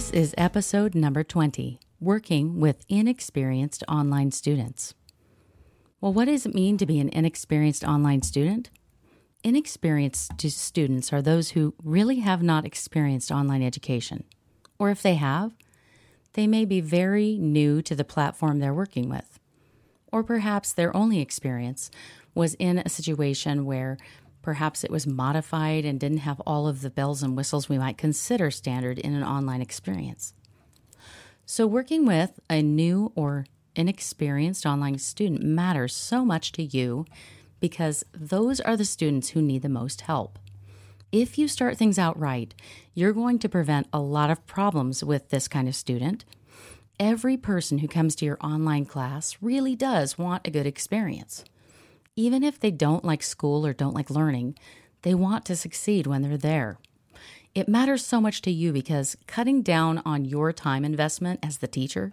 This is episode number 20 Working with Inexperienced Online Students. Well, what does it mean to be an inexperienced online student? Inexperienced students are those who really have not experienced online education. Or if they have, they may be very new to the platform they're working with. Or perhaps their only experience was in a situation where Perhaps it was modified and didn't have all of the bells and whistles we might consider standard in an online experience. So, working with a new or inexperienced online student matters so much to you because those are the students who need the most help. If you start things out right, you're going to prevent a lot of problems with this kind of student. Every person who comes to your online class really does want a good experience. Even if they don't like school or don't like learning, they want to succeed when they're there. It matters so much to you because cutting down on your time investment as the teacher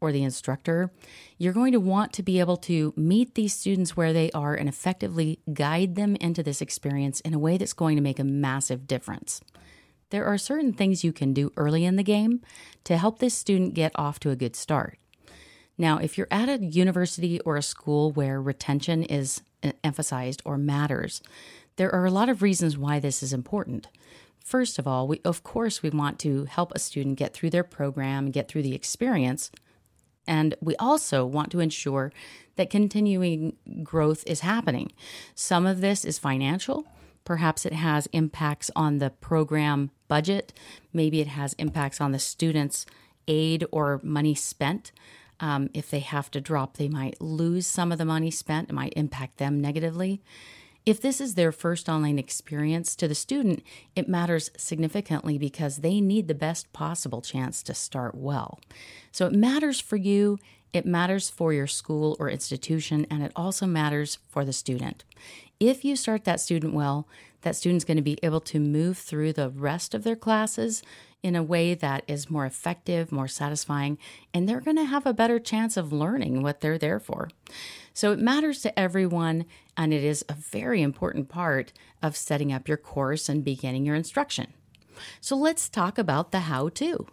or the instructor, you're going to want to be able to meet these students where they are and effectively guide them into this experience in a way that's going to make a massive difference. There are certain things you can do early in the game to help this student get off to a good start. Now, if you're at a university or a school where retention is uh, emphasized or matters, there are a lot of reasons why this is important. First of all, we of course we want to help a student get through their program, get through the experience, and we also want to ensure that continuing growth is happening. Some of this is financial. Perhaps it has impacts on the program budget. Maybe it has impacts on the student's aid or money spent. Um, if they have to drop, they might lose some of the money spent. It might impact them negatively. If this is their first online experience to the student, it matters significantly because they need the best possible chance to start well. So it matters for you, it matters for your school or institution, and it also matters for the student. If you start that student well, that student's going to be able to move through the rest of their classes in a way that is more effective, more satisfying, and they're going to have a better chance of learning what they're there for. So it matters to everyone, and it is a very important part of setting up your course and beginning your instruction. So let's talk about the how to.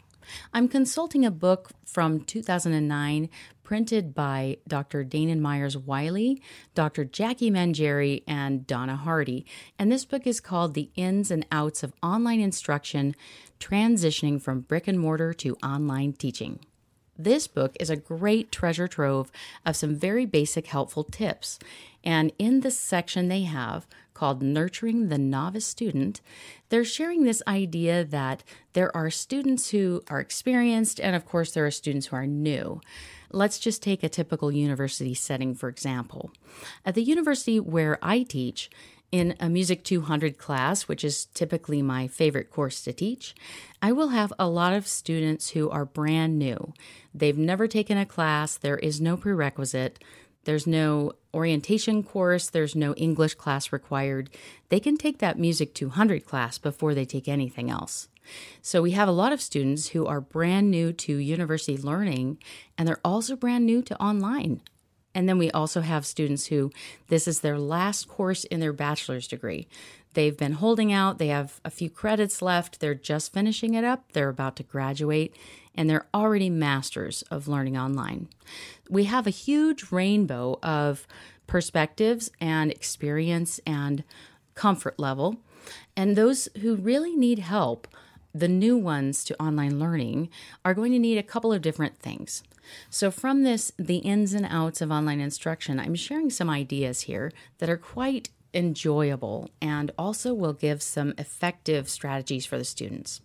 I'm consulting a book from 2009 printed by Dr. Danan Myers Wylie, Dr. Jackie Mangieri, and Donna Hardy. And this book is called The Ins and Outs of Online Instruction Transitioning from Brick and Mortar to Online Teaching. This book is a great treasure trove of some very basic helpful tips. And in this section, they have called Nurturing the Novice Student, they're sharing this idea that there are students who are experienced, and of course, there are students who are new. Let's just take a typical university setting, for example. At the university where I teach, in a Music 200 class, which is typically my favorite course to teach, I will have a lot of students who are brand new. They've never taken a class, there is no prerequisite, there's no orientation course, there's no English class required. They can take that Music 200 class before they take anything else. So we have a lot of students who are brand new to university learning and they're also brand new to online. And then we also have students who this is their last course in their bachelor's degree. They've been holding out, they have a few credits left, they're just finishing it up, they're about to graduate, and they're already masters of learning online. We have a huge rainbow of perspectives and experience and comfort level. And those who really need help the new ones to online learning are going to need a couple of different things. So, from this, the ins and outs of online instruction, I'm sharing some ideas here that are quite enjoyable and also will give some effective strategies for the students.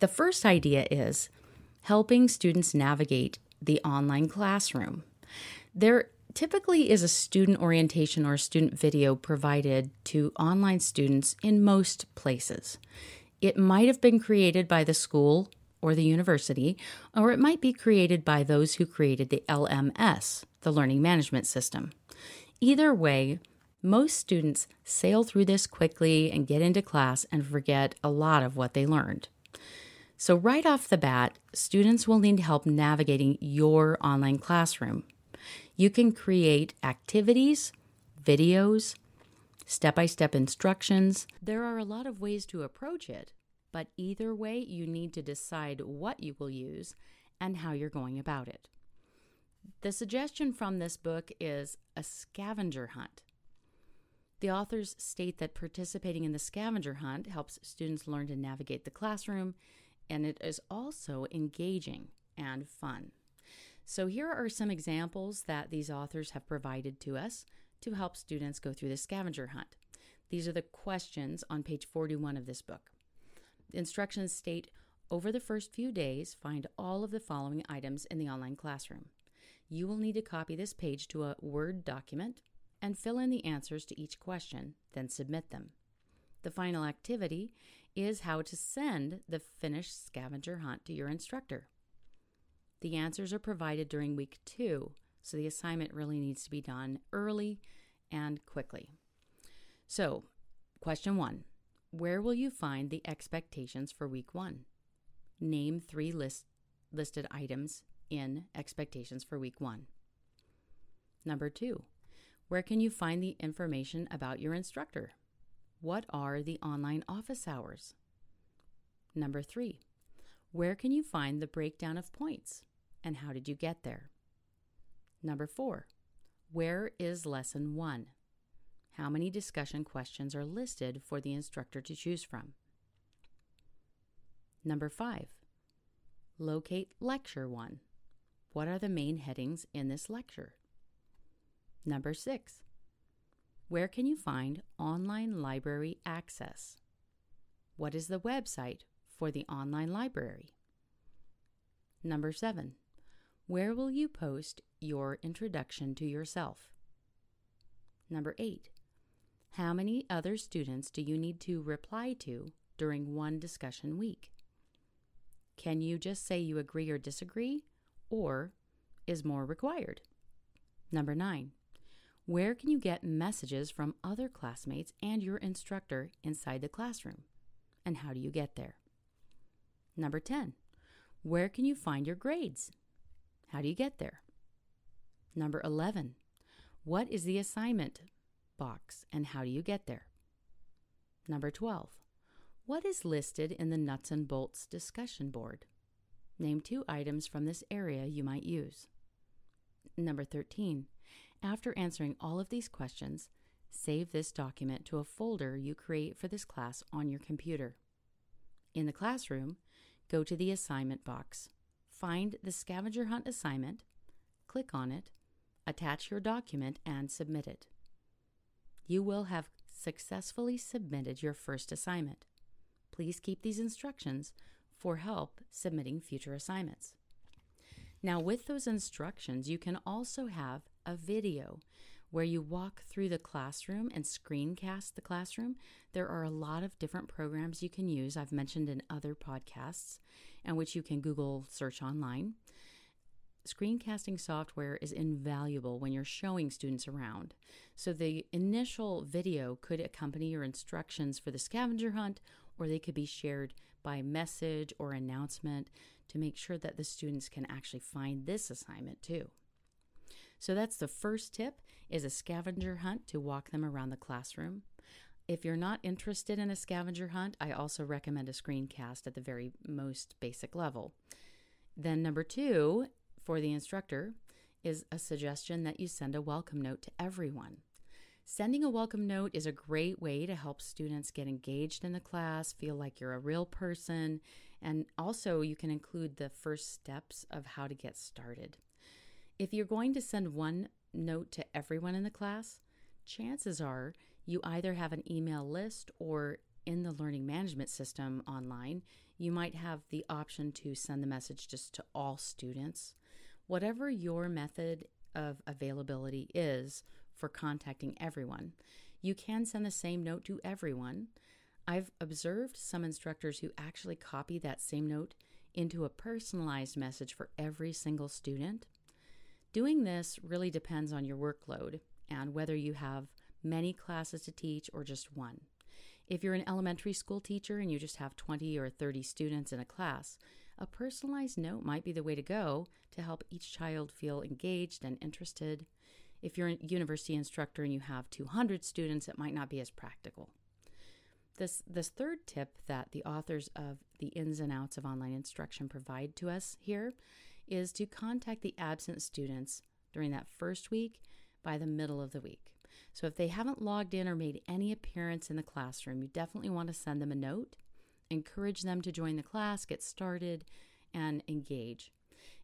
The first idea is helping students navigate the online classroom. There typically is a student orientation or student video provided to online students in most places. It might have been created by the school or the university, or it might be created by those who created the LMS, the Learning Management System. Either way, most students sail through this quickly and get into class and forget a lot of what they learned. So, right off the bat, students will need help navigating your online classroom. You can create activities, videos, step by step instructions. There are a lot of ways to approach it, but either way, you need to decide what you will use and how you're going about it. The suggestion from this book is a scavenger hunt. The authors state that participating in the scavenger hunt helps students learn to navigate the classroom, and it is also engaging and fun. So, here are some examples that these authors have provided to us to help students go through the scavenger hunt. These are the questions on page 41 of this book. The instructions state over the first few days, find all of the following items in the online classroom. You will need to copy this page to a Word document and fill in the answers to each question, then submit them. The final activity is how to send the finished scavenger hunt to your instructor. The answers are provided during week two, so the assignment really needs to be done early and quickly. So, question one Where will you find the expectations for week one? Name three list, listed items in expectations for week one. Number two, where can you find the information about your instructor? What are the online office hours? Number three, where can you find the breakdown of points and how did you get there? Number four, where is lesson one? How many discussion questions are listed for the instructor to choose from? Number five, locate lecture one. What are the main headings in this lecture? Number six, where can you find online library access? What is the website for the online library? Number seven, where will you post your introduction to yourself? Number eight, how many other students do you need to reply to during one discussion week? Can you just say you agree or disagree, or is more required? Number nine, where can you get messages from other classmates and your instructor inside the classroom? And how do you get there? Number 10. Where can you find your grades? How do you get there? Number 11. What is the assignment box and how do you get there? Number 12. What is listed in the nuts and bolts discussion board? Name two items from this area you might use. Number 13. After answering all of these questions, save this document to a folder you create for this class on your computer. In the classroom, go to the assignment box, find the scavenger hunt assignment, click on it, attach your document, and submit it. You will have successfully submitted your first assignment. Please keep these instructions for help submitting future assignments. Now, with those instructions, you can also have a video where you walk through the classroom and screencast the classroom. There are a lot of different programs you can use. I've mentioned in other podcasts, and which you can Google search online. Screencasting software is invaluable when you're showing students around. So, the initial video could accompany your instructions for the scavenger hunt, or they could be shared by message or announcement to make sure that the students can actually find this assignment too. So that's the first tip is a scavenger hunt to walk them around the classroom. If you're not interested in a scavenger hunt, I also recommend a screencast at the very most basic level. Then number 2 for the instructor is a suggestion that you send a welcome note to everyone. Sending a welcome note is a great way to help students get engaged in the class, feel like you're a real person, and also you can include the first steps of how to get started. If you're going to send one note to everyone in the class, chances are you either have an email list or in the learning management system online, you might have the option to send the message just to all students. Whatever your method of availability is for contacting everyone, you can send the same note to everyone. I've observed some instructors who actually copy that same note into a personalized message for every single student. Doing this really depends on your workload and whether you have many classes to teach or just one. If you're an elementary school teacher and you just have 20 or 30 students in a class, a personalized note might be the way to go to help each child feel engaged and interested. If you're a university instructor and you have 200 students, it might not be as practical. This, this third tip that the authors of The Ins and Outs of Online Instruction provide to us here is to contact the absent students during that first week by the middle of the week. So if they haven't logged in or made any appearance in the classroom, you definitely want to send them a note, encourage them to join the class, get started, and engage.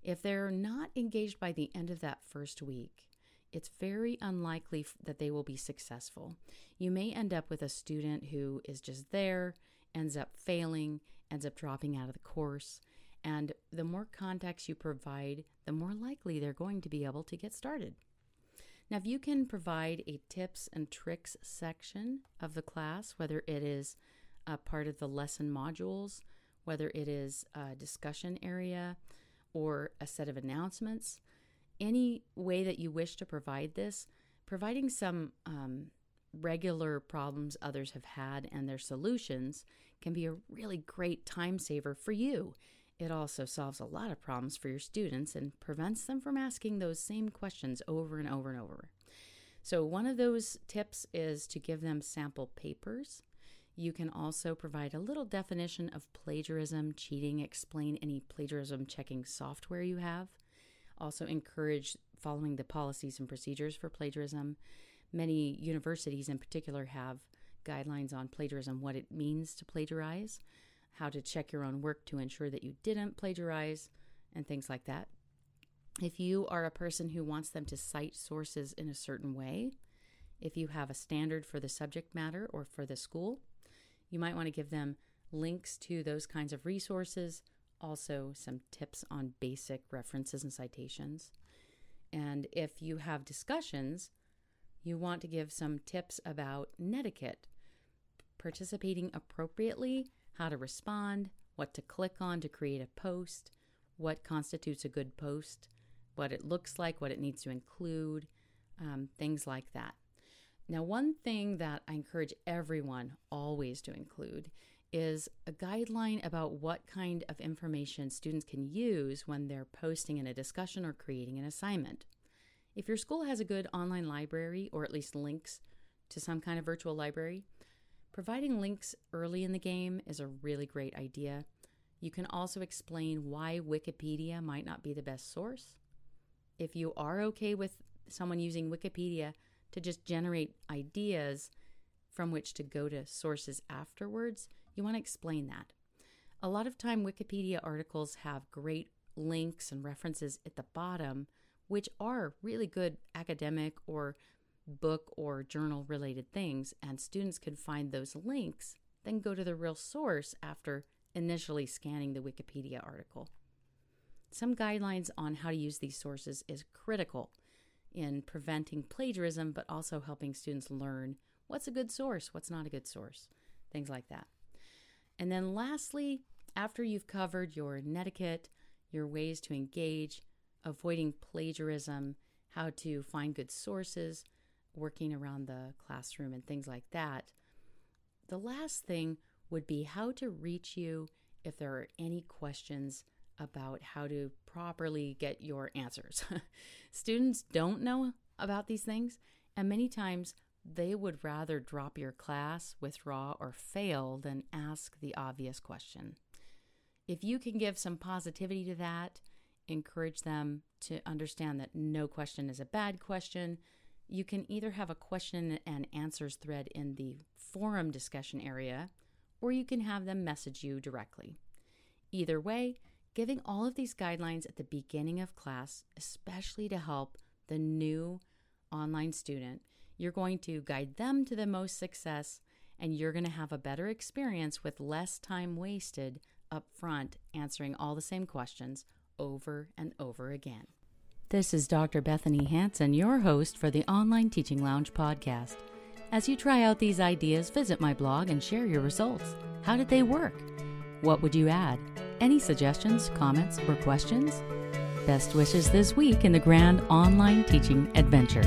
If they're not engaged by the end of that first week, it's very unlikely that they will be successful. You may end up with a student who is just there, ends up failing, ends up dropping out of the course. And the more contacts you provide, the more likely they're going to be able to get started. Now, if you can provide a tips and tricks section of the class, whether it is a part of the lesson modules, whether it is a discussion area or a set of announcements, any way that you wish to provide this, providing some um, regular problems others have had and their solutions can be a really great time saver for you it also solves a lot of problems for your students and prevents them from asking those same questions over and over and over. So, one of those tips is to give them sample papers. You can also provide a little definition of plagiarism, cheating, explain any plagiarism checking software you have. Also, encourage following the policies and procedures for plagiarism. Many universities, in particular, have guidelines on plagiarism, what it means to plagiarize how to check your own work to ensure that you didn't plagiarize, and things like that. If you are a person who wants them to cite sources in a certain way, if you have a standard for the subject matter or for the school, you might want to give them links to those kinds of resources, also some tips on basic references and citations. And if you have discussions, you want to give some tips about netiquette, participating appropriately how to respond, what to click on to create a post, what constitutes a good post, what it looks like, what it needs to include, um, things like that. Now, one thing that I encourage everyone always to include is a guideline about what kind of information students can use when they're posting in a discussion or creating an assignment. If your school has a good online library or at least links to some kind of virtual library, Providing links early in the game is a really great idea. You can also explain why Wikipedia might not be the best source. If you are okay with someone using Wikipedia to just generate ideas from which to go to sources afterwards, you want to explain that. A lot of time, Wikipedia articles have great links and references at the bottom, which are really good academic or book or journal related things, and students can find those links, then go to the real source after initially scanning the Wikipedia article. Some guidelines on how to use these sources is critical in preventing plagiarism, but also helping students learn what's a good source, what's not a good source, things like that. And then lastly, after you've covered your netiquette, your ways to engage, avoiding plagiarism, how to find good sources, working around the classroom and things like that. The last thing would be how to reach you if there are any questions about how to properly get your answers. Students don't know about these things, and many times they would rather drop your class, withdraw, or fail than ask the obvious question. If you can give some positivity to that, encourage them to understand that no question is a bad question, you can either have a question and answers thread in the forum discussion area, or you can have them message you directly. Either way, giving all of these guidelines at the beginning of class, especially to help the new online student, you're going to guide them to the most success and you're going to have a better experience with less time wasted up front answering all the same questions over and over again. This is Dr. Bethanie Hansen, your host for the Online Teaching Lounge podcast. As you try out these ideas, visit my blog and share your results. How did they work? What would you add? Any suggestions, comments, or questions? Best wishes this week in the grand online teaching adventure.